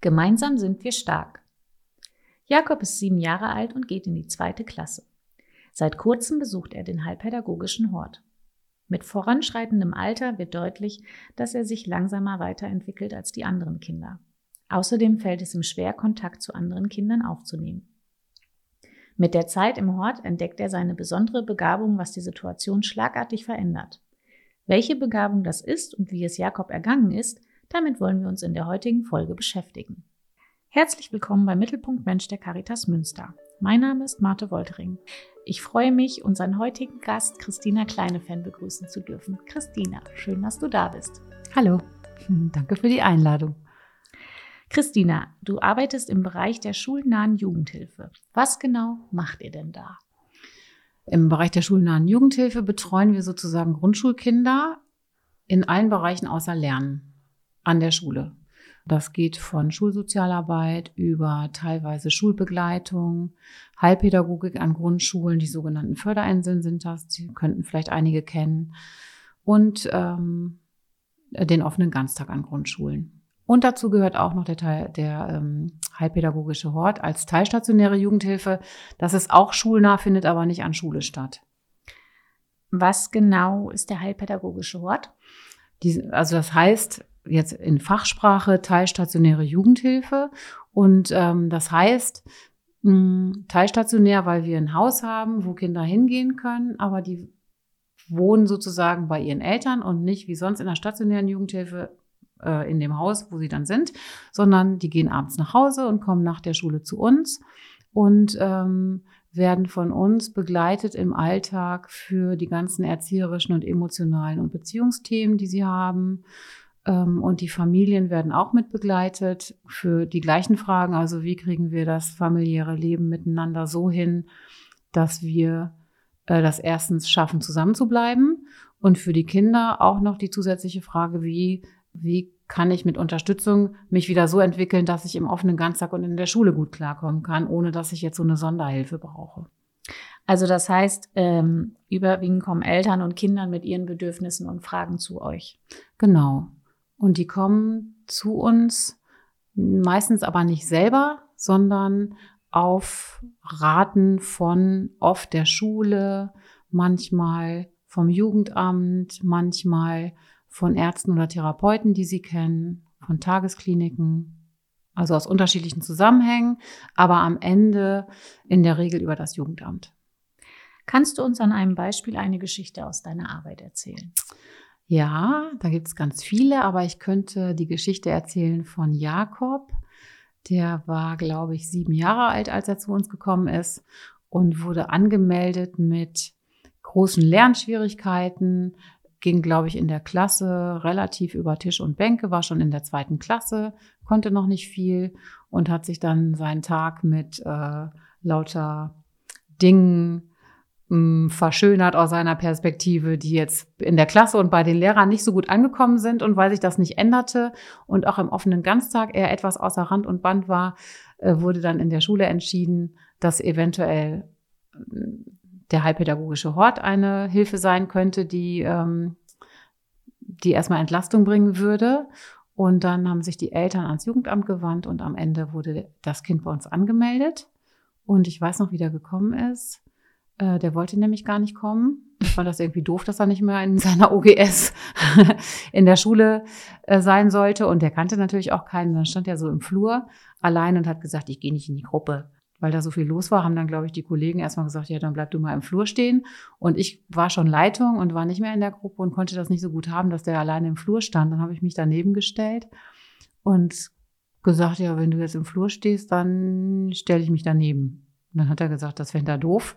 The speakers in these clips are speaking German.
Gemeinsam sind wir stark. Jakob ist sieben Jahre alt und geht in die zweite Klasse. Seit kurzem besucht er den halbpädagogischen Hort. Mit voranschreitendem Alter wird deutlich, dass er sich langsamer weiterentwickelt als die anderen Kinder. Außerdem fällt es ihm schwer, Kontakt zu anderen Kindern aufzunehmen. Mit der Zeit im Hort entdeckt er seine besondere Begabung, was die Situation schlagartig verändert. Welche Begabung das ist und wie es Jakob ergangen ist, damit wollen wir uns in der heutigen Folge beschäftigen. Herzlich willkommen bei Mittelpunkt Mensch der Caritas Münster. Mein Name ist Marte Woltering. Ich freue mich, unseren heutigen Gast Christina Kleinefan begrüßen zu dürfen. Christina, schön, dass du da bist. Hallo, danke für die Einladung. Christina, du arbeitest im Bereich der schulnahen Jugendhilfe. Was genau macht ihr denn da? Im Bereich der schulnahen Jugendhilfe betreuen wir sozusagen Grundschulkinder in allen Bereichen außer Lernen an der Schule. Das geht von Schulsozialarbeit über teilweise Schulbegleitung, Heilpädagogik an Grundschulen, die sogenannten Förderinseln sind das, die könnten vielleicht einige kennen, und ähm, den offenen Ganztag an Grundschulen. Und dazu gehört auch noch der, Teil, der ähm, heilpädagogische Hort als teilstationäre Jugendhilfe. Das ist auch schulnah, findet aber nicht an Schule statt. Was genau ist der heilpädagogische Hort? Die, also das heißt jetzt in Fachsprache teilstationäre Jugendhilfe. Und ähm, das heißt mh, hm, teilstationär, weil wir ein Haus haben, wo Kinder hingehen können, aber die wohnen sozusagen bei ihren Eltern und nicht wie sonst in der stationären Jugendhilfe äh, in dem Haus, wo sie dann sind, sondern die gehen abends nach Hause und kommen nach der Schule zu uns und ähm, werden von uns begleitet im Alltag für die ganzen erzieherischen und emotionalen und Beziehungsthemen, die sie haben. Ähm, und die Familien werden auch mit begleitet für die gleichen Fragen. Also wie kriegen wir das familiäre Leben miteinander so hin, dass wir äh, das erstens schaffen, zusammenzubleiben. Und für die Kinder auch noch die zusätzliche Frage, wie wie kann ich mit Unterstützung mich wieder so entwickeln, dass ich im offenen Ganztag und in der Schule gut klarkommen kann, ohne dass ich jetzt so eine Sonderhilfe brauche. Also das heißt, ähm, überwiegend kommen Eltern und Kinder mit ihren Bedürfnissen und Fragen zu euch. Genau. Und die kommen zu uns meistens aber nicht selber, sondern auf Raten von oft der Schule, manchmal vom Jugendamt, manchmal von Ärzten oder Therapeuten, die sie kennen, von Tageskliniken, also aus unterschiedlichen Zusammenhängen, aber am Ende in der Regel über das Jugendamt. Kannst du uns an einem Beispiel eine Geschichte aus deiner Arbeit erzählen? Ja, da gibt es ganz viele, aber ich könnte die Geschichte erzählen von Jakob. Der war, glaube ich, sieben Jahre alt, als er zu uns gekommen ist und wurde angemeldet mit großen Lernschwierigkeiten, ging, glaube ich, in der Klasse relativ über Tisch und Bänke, war schon in der zweiten Klasse, konnte noch nicht viel und hat sich dann seinen Tag mit äh, lauter Dingen mh, verschönert aus seiner Perspektive, die jetzt in der Klasse und bei den Lehrern nicht so gut angekommen sind. Und weil sich das nicht änderte und auch im offenen Ganztag er etwas außer Rand und Band war, äh, wurde dann in der Schule entschieden, dass eventuell der heilpädagogische Hort eine Hilfe sein könnte, die, ähm, die erstmal Entlastung bringen würde. Und dann haben sich die Eltern ans Jugendamt gewandt und am Ende wurde das Kind bei uns angemeldet. Und ich weiß noch, wie der gekommen ist. Äh, der wollte nämlich gar nicht kommen. Ich fand das irgendwie doof, dass er nicht mehr in seiner OGS in der Schule äh, sein sollte. Und der kannte natürlich auch keinen. Dann stand er so im Flur allein und hat gesagt, ich gehe nicht in die Gruppe weil da so viel los war, haben dann, glaube ich, die Kollegen erstmal gesagt, ja, dann bleib du mal im Flur stehen. Und ich war schon Leitung und war nicht mehr in der Gruppe und konnte das nicht so gut haben, dass der alleine im Flur stand. Dann habe ich mich daneben gestellt und gesagt, ja, wenn du jetzt im Flur stehst, dann stelle ich mich daneben. Und dann hat er gesagt, das fände er doof.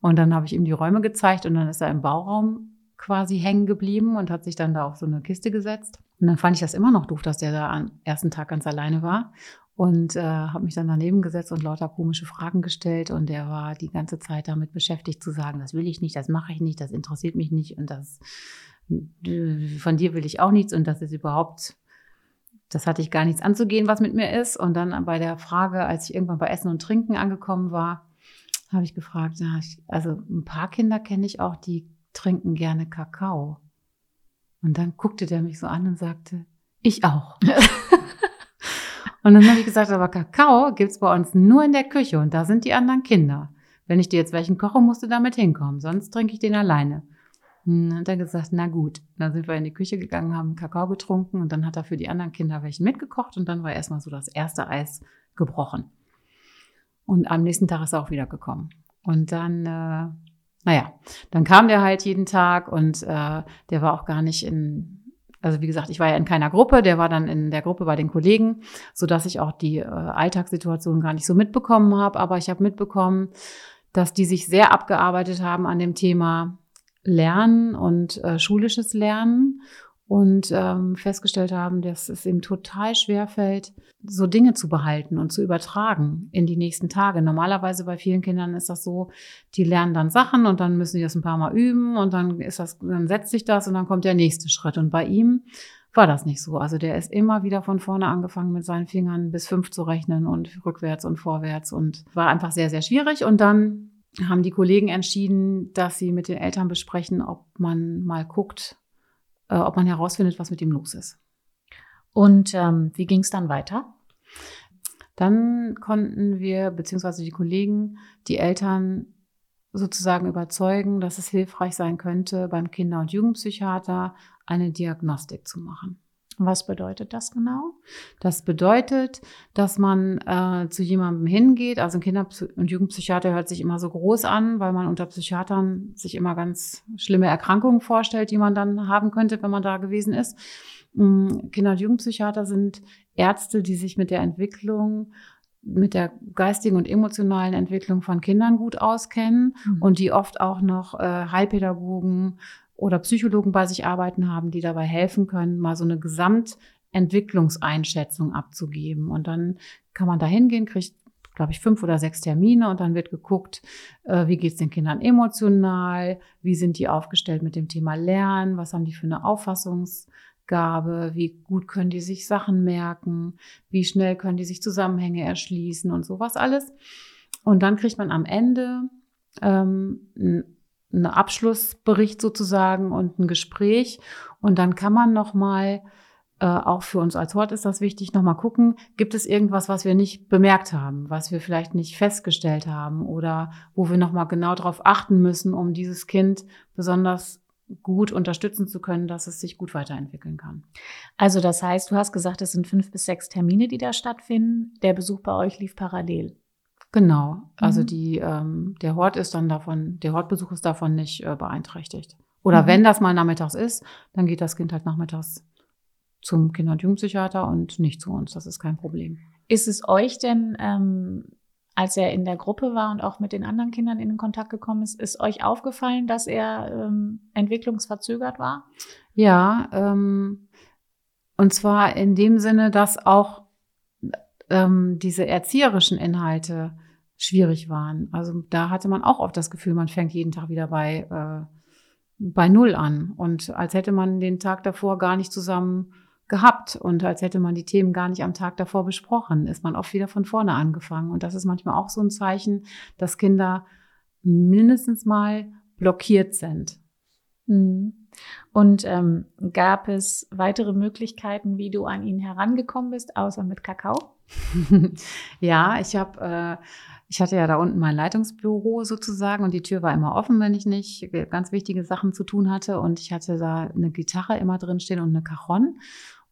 Und dann habe ich ihm die Räume gezeigt und dann ist er im Bauraum quasi hängen geblieben und hat sich dann da auf so eine Kiste gesetzt. Und dann fand ich das immer noch doof, dass der da am ersten Tag ganz alleine war. Und äh, habe mich dann daneben gesetzt und lauter komische Fragen gestellt. Und er war die ganze Zeit damit beschäftigt zu sagen, das will ich nicht, das mache ich nicht, das interessiert mich nicht. Und das von dir will ich auch nichts. Und das ist überhaupt das hatte ich gar nichts anzugehen, was mit mir ist. Und dann bei der Frage, als ich irgendwann bei Essen und Trinken angekommen war, habe ich gefragt, also ein paar Kinder kenne ich auch, die trinken gerne Kakao. Und dann guckte der mich so an und sagte, ich auch. Und dann habe ich gesagt, aber Kakao gibt's bei uns nur in der Küche und da sind die anderen Kinder. Wenn ich dir jetzt welchen koche, musst du damit hinkommen, sonst trinke ich den alleine. Und dann hat er gesagt, na gut. Dann sind wir in die Küche gegangen, haben Kakao getrunken und dann hat er für die anderen Kinder welchen mitgekocht und dann war erstmal so das erste Eis gebrochen. Und am nächsten Tag ist er auch wieder gekommen. Und dann, äh, naja, dann kam der halt jeden Tag und äh, der war auch gar nicht in, also wie gesagt, ich war ja in keiner Gruppe, der war dann in der Gruppe bei den Kollegen, so dass ich auch die äh, Alltagssituation gar nicht so mitbekommen habe. Aber ich habe mitbekommen, dass die sich sehr abgearbeitet haben an dem Thema Lernen und äh, schulisches Lernen und ähm, festgestellt haben, dass es ihm total schwer fällt, so Dinge zu behalten und zu übertragen in die nächsten Tage. Normalerweise bei vielen Kindern ist das so, die lernen dann Sachen und dann müssen die das ein paar Mal üben und dann ist das, dann setzt sich das und dann kommt der nächste Schritt. Und bei ihm war das nicht so. Also der ist immer wieder von vorne angefangen mit seinen Fingern bis fünf zu rechnen und rückwärts und vorwärts und war einfach sehr, sehr schwierig. Und dann haben die Kollegen entschieden, dass sie mit den Eltern besprechen, ob man mal guckt, äh, ob man herausfindet, was mit ihm los ist. Und ähm, wie ging es dann weiter? Dann konnten wir, beziehungsweise die Kollegen, die Eltern sozusagen überzeugen, dass es hilfreich sein könnte, beim Kinder- und Jugendpsychiater eine Diagnostik zu machen. Was bedeutet das genau? Das bedeutet, dass man äh, zu jemandem hingeht. Also ein Kinder- und Jugendpsychiater hört sich immer so groß an, weil man unter Psychiatern sich immer ganz schlimme Erkrankungen vorstellt, die man dann haben könnte, wenn man da gewesen ist. Mm, Kinder- und Jugendpsychiater sind Ärzte, die sich mit der Entwicklung mit der geistigen und emotionalen Entwicklung von Kindern gut auskennen mhm. und die oft auch noch äh, Heilpädagogen oder Psychologen bei sich arbeiten haben, die dabei helfen können, mal so eine Gesamtentwicklungseinschätzung abzugeben. Und dann kann man da hingehen, kriegt, glaube ich, fünf oder sechs Termine und dann wird geguckt, äh, wie geht es den Kindern emotional, wie sind die aufgestellt mit dem Thema Lernen, was haben die für eine Auffassungsgabe, wie gut können die sich Sachen merken, wie schnell können die sich Zusammenhänge erschließen und sowas alles. Und dann kriegt man am Ende ähm, einen Abschlussbericht sozusagen und ein Gespräch. Und dann kann man nochmal, äh, auch für uns als Hort ist das wichtig, nochmal gucken, gibt es irgendwas, was wir nicht bemerkt haben, was wir vielleicht nicht festgestellt haben oder wo wir nochmal genau darauf achten müssen, um dieses Kind besonders gut unterstützen zu können, dass es sich gut weiterentwickeln kann. Also das heißt, du hast gesagt, es sind fünf bis sechs Termine, die da stattfinden. Der Besuch bei euch lief parallel. Genau. Also mhm. die, ähm, der Hort ist dann davon, der Hortbesuch ist davon nicht äh, beeinträchtigt. Oder mhm. wenn das mal nachmittags ist, dann geht das Kind halt nachmittags zum Kinder- und Jugendpsychiater und nicht zu uns. Das ist kein Problem. Ist es euch denn, ähm, als er in der Gruppe war und auch mit den anderen Kindern in Kontakt gekommen ist, ist euch aufgefallen, dass er ähm, entwicklungsverzögert war? Ja, ähm, und zwar in dem Sinne, dass auch ähm, diese erzieherischen Inhalte schwierig waren. Also da hatte man auch oft das Gefühl, man fängt jeden Tag wieder bei, äh, bei Null an. Und als hätte man den Tag davor gar nicht zusammen gehabt und als hätte man die Themen gar nicht am Tag davor besprochen, ist man oft wieder von vorne angefangen. Und das ist manchmal auch so ein Zeichen, dass Kinder mindestens mal blockiert sind. Mhm. Und ähm, gab es weitere Möglichkeiten, wie du an ihn herangekommen bist, außer mit Kakao? ja, ich habe, äh, ich hatte ja da unten mein Leitungsbüro sozusagen und die Tür war immer offen, wenn ich nicht ganz wichtige Sachen zu tun hatte. Und ich hatte da eine Gitarre immer drin stehen und eine Cajon.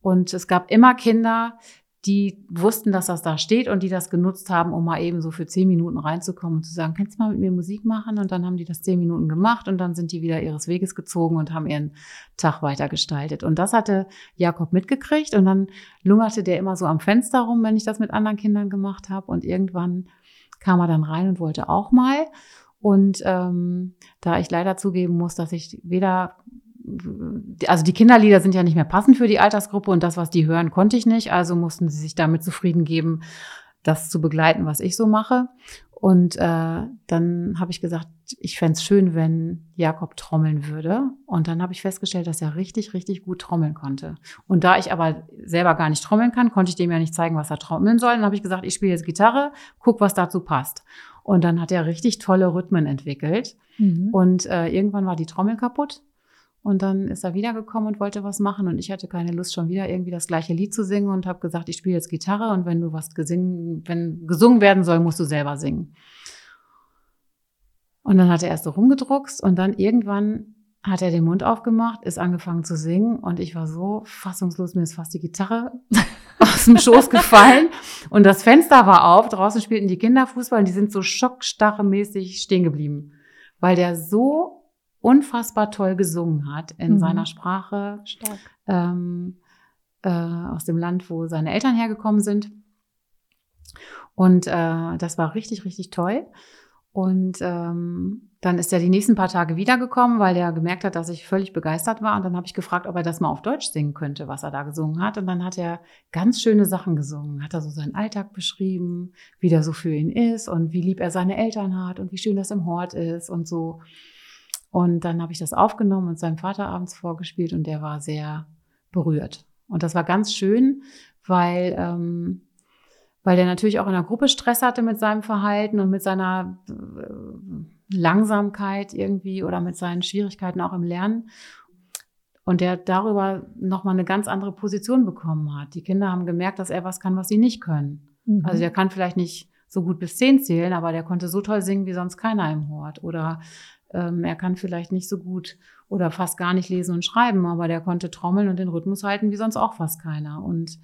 Und es gab immer Kinder, die wussten, dass das da steht und die das genutzt haben, um mal eben so für zehn Minuten reinzukommen und zu sagen, kannst du mal mit mir Musik machen? Und dann haben die das zehn Minuten gemacht und dann sind die wieder ihres Weges gezogen und haben ihren Tag weitergestaltet. Und das hatte Jakob mitgekriegt und dann lungerte der immer so am Fenster rum, wenn ich das mit anderen Kindern gemacht habe. Und irgendwann kam er dann rein und wollte auch mal. Und ähm, da ich leider zugeben muss, dass ich weder also die Kinderlieder sind ja nicht mehr passend für die Altersgruppe und das, was die hören, konnte ich nicht. Also mussten sie sich damit zufrieden geben, das zu begleiten, was ich so mache. Und äh, dann habe ich gesagt, ich fände es schön, wenn Jakob trommeln würde. Und dann habe ich festgestellt, dass er richtig, richtig gut trommeln konnte. Und da ich aber selber gar nicht trommeln kann, konnte ich dem ja nicht zeigen, was er trommeln soll. Dann habe ich gesagt, ich spiele jetzt Gitarre, guck, was dazu passt. Und dann hat er richtig tolle Rhythmen entwickelt. Mhm. Und äh, irgendwann war die Trommel kaputt. Und dann ist er wiedergekommen und wollte was machen. Und ich hatte keine Lust, schon wieder irgendwie das gleiche Lied zu singen und habe gesagt, ich spiele jetzt Gitarre und wenn du was gesingen, wenn gesungen werden soll, musst du selber singen. Und dann hat er erst so rumgedruckst und dann irgendwann hat er den Mund aufgemacht, ist angefangen zu singen und ich war so fassungslos, mir ist fast die Gitarre aus dem Schoß gefallen und das Fenster war auf, draußen spielten die Kinder Fußball und die sind so schockstarremäßig stehen geblieben, weil der so unfassbar toll gesungen hat in mhm. seiner Sprache ähm, äh, aus dem Land, wo seine Eltern hergekommen sind. Und äh, das war richtig, richtig toll. Und ähm, dann ist er die nächsten paar Tage wiedergekommen, weil er gemerkt hat, dass ich völlig begeistert war. Und dann habe ich gefragt, ob er das mal auf Deutsch singen könnte, was er da gesungen hat. Und dann hat er ganz schöne Sachen gesungen. Hat er so seinen Alltag beschrieben, wie der so für ihn ist und wie lieb er seine Eltern hat und wie schön das im Hort ist und so. Und dann habe ich das aufgenommen und seinem Vater abends vorgespielt und der war sehr berührt. Und das war ganz schön, weil ähm, weil der natürlich auch in der Gruppe Stress hatte mit seinem Verhalten und mit seiner äh, Langsamkeit irgendwie oder mit seinen Schwierigkeiten auch im Lernen. Und der darüber nochmal eine ganz andere Position bekommen hat. Die Kinder haben gemerkt, dass er was kann, was sie nicht können. Mhm. Also der kann vielleicht nicht so gut bis zehn zählen, aber der konnte so toll singen wie sonst keiner im Hort. Oder ähm, er kann vielleicht nicht so gut oder fast gar nicht lesen und schreiben, aber der konnte trommeln und den Rhythmus halten wie sonst auch fast keiner. Und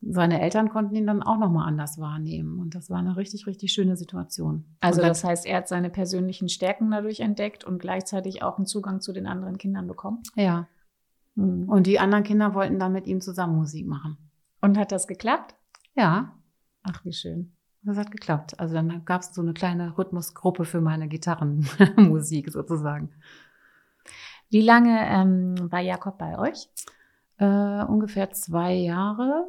seine Eltern konnten ihn dann auch nochmal anders wahrnehmen. Und das war eine richtig, richtig schöne Situation. Also das heißt, er hat seine persönlichen Stärken dadurch entdeckt und gleichzeitig auch einen Zugang zu den anderen Kindern bekommen. Ja. Mhm. Und die anderen Kinder wollten dann mit ihm zusammen Musik machen. Und hat das geklappt? Ja. Ach, wie schön. Das hat geklappt. Also dann gab es so eine kleine Rhythmusgruppe für meine Gitarrenmusik sozusagen. Wie lange ähm, war Jakob bei euch? Äh, ungefähr zwei Jahre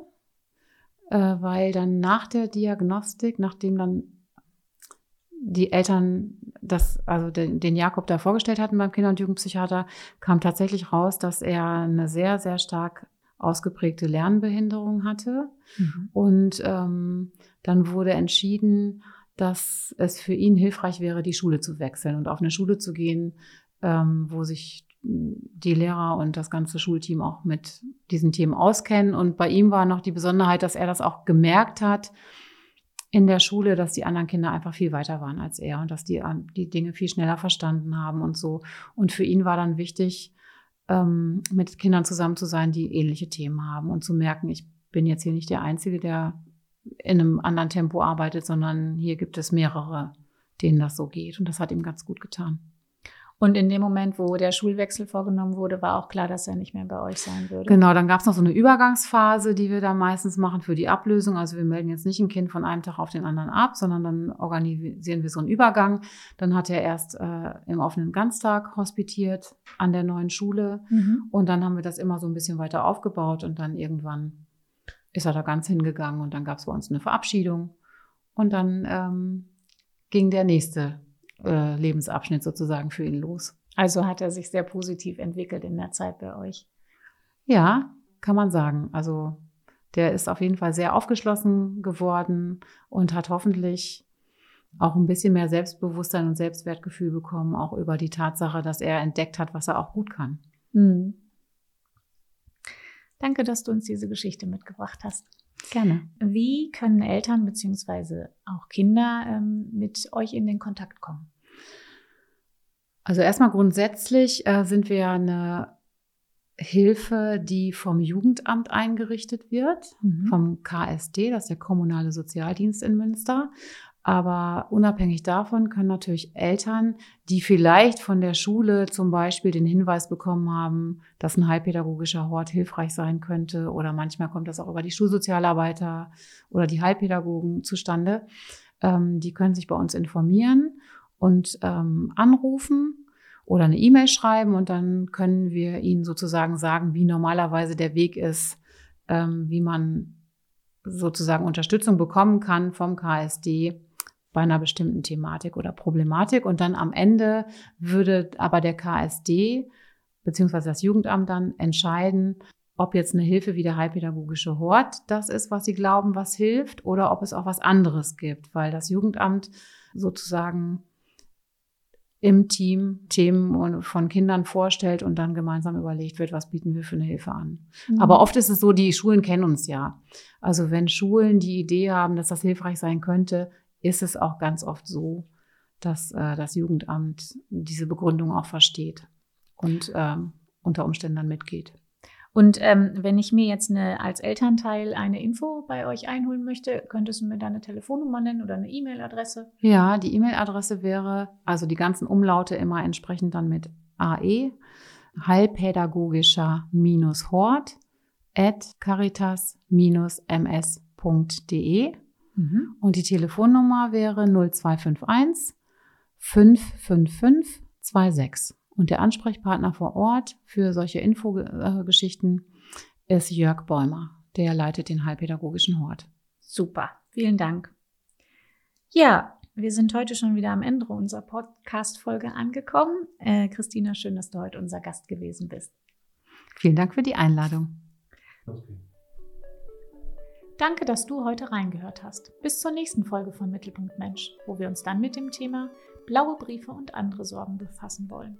äh, weil dann nach der Diagnostik, nachdem dann die Eltern das, also den, den Jakob da vorgestellt hatten beim Kinder- und Jugendpsychiater, kam tatsächlich raus, dass er eine sehr, sehr stark ausgeprägte Lernbehinderung hatte. Mhm. Und ähm, dann wurde entschieden, dass es für ihn hilfreich wäre, die Schule zu wechseln und auf eine Schule zu gehen, ähm, wo sich die Lehrer und das ganze Schulteam auch mit diesen Themen auskennen. Und bei ihm war noch die Besonderheit, dass er das auch gemerkt hat in der Schule, dass die anderen Kinder einfach viel weiter waren als er und dass die die Dinge viel schneller verstanden haben und so. Und für ihn war dann wichtig, ähm, mit Kindern zusammen zu sein, die ähnliche Themen haben und zu merken, ich bin jetzt hier nicht der Einzige, der in einem anderen Tempo arbeitet, sondern hier gibt es mehrere, denen das so geht. Und das hat ihm ganz gut getan. Und in dem Moment, wo der Schulwechsel vorgenommen wurde, war auch klar, dass er nicht mehr bei euch sein würde. Genau, dann gab es noch so eine Übergangsphase, die wir da meistens machen für die Ablösung. Also wir melden jetzt nicht ein Kind von einem Tag auf den anderen ab, sondern dann organisieren wir so einen Übergang. Dann hat er erst äh, im offenen Ganztag hospitiert an der neuen Schule. Mhm. Und dann haben wir das immer so ein bisschen weiter aufgebaut und dann irgendwann ist er da ganz hingegangen und dann gab es bei uns eine Verabschiedung. Und dann ähm, ging der nächste äh, Lebensabschnitt sozusagen für ihn los. Also hat er sich sehr positiv entwickelt in der Zeit bei euch. Ja, kann man sagen. Also der ist auf jeden Fall sehr aufgeschlossen geworden und hat hoffentlich auch ein bisschen mehr Selbstbewusstsein und Selbstwertgefühl bekommen, auch über die Tatsache, dass er entdeckt hat, was er auch gut kann. Mhm. Danke, dass du uns diese Geschichte mitgebracht hast. Gerne. Wie können Eltern bzw. auch Kinder ähm, mit euch in den Kontakt kommen? Also erstmal grundsätzlich äh, sind wir eine Hilfe, die vom Jugendamt eingerichtet wird, mhm. vom KSD, das ist der Kommunale Sozialdienst in Münster. Aber unabhängig davon können natürlich Eltern, die vielleicht von der Schule zum Beispiel den Hinweis bekommen haben, dass ein heilpädagogischer Hort hilfreich sein könnte, oder manchmal kommt das auch über die Schulsozialarbeiter oder die Heilpädagogen zustande, ähm, die können sich bei uns informieren und ähm, anrufen oder eine E-Mail schreiben und dann können wir ihnen sozusagen sagen, wie normalerweise der Weg ist, ähm, wie man sozusagen Unterstützung bekommen kann vom KSD bei einer bestimmten Thematik oder Problematik. Und dann am Ende würde aber der KSD beziehungsweise das Jugendamt dann entscheiden, ob jetzt eine Hilfe wie der heilpädagogische Hort das ist, was sie glauben, was hilft, oder ob es auch was anderes gibt, weil das Jugendamt sozusagen im Team Themen von Kindern vorstellt und dann gemeinsam überlegt wird, was bieten wir für eine Hilfe an. Mhm. Aber oft ist es so, die Schulen kennen uns ja. Also wenn Schulen die Idee haben, dass das hilfreich sein könnte, ist es auch ganz oft so, dass äh, das Jugendamt diese Begründung auch versteht und ähm, unter Umständen dann mitgeht. Und ähm, wenn ich mir jetzt eine, als Elternteil eine Info bei euch einholen möchte, könntest du mir deine Telefonnummer nennen oder eine E-Mail-Adresse? Ja, die E-Mail-Adresse wäre, also die ganzen Umlaute immer entsprechend dann mit AE, heilpädagogischer-hort at caritas-ms.de. Mhm. Und die Telefonnummer wäre 0251 555 26. Und der Ansprechpartner vor Ort für solche Infogeschichten ist Jörg Bäumer. Der leitet den Heilpädagogischen Hort. Super, vielen Dank. Ja, wir sind heute schon wieder am Ende unserer Podcast-Folge angekommen. Äh, Christina, schön, dass du heute unser Gast gewesen bist. Vielen Dank für die Einladung. Okay. Danke, dass du heute reingehört hast. Bis zur nächsten Folge von Mittelpunkt Mensch, wo wir uns dann mit dem Thema blaue Briefe und andere Sorgen befassen wollen.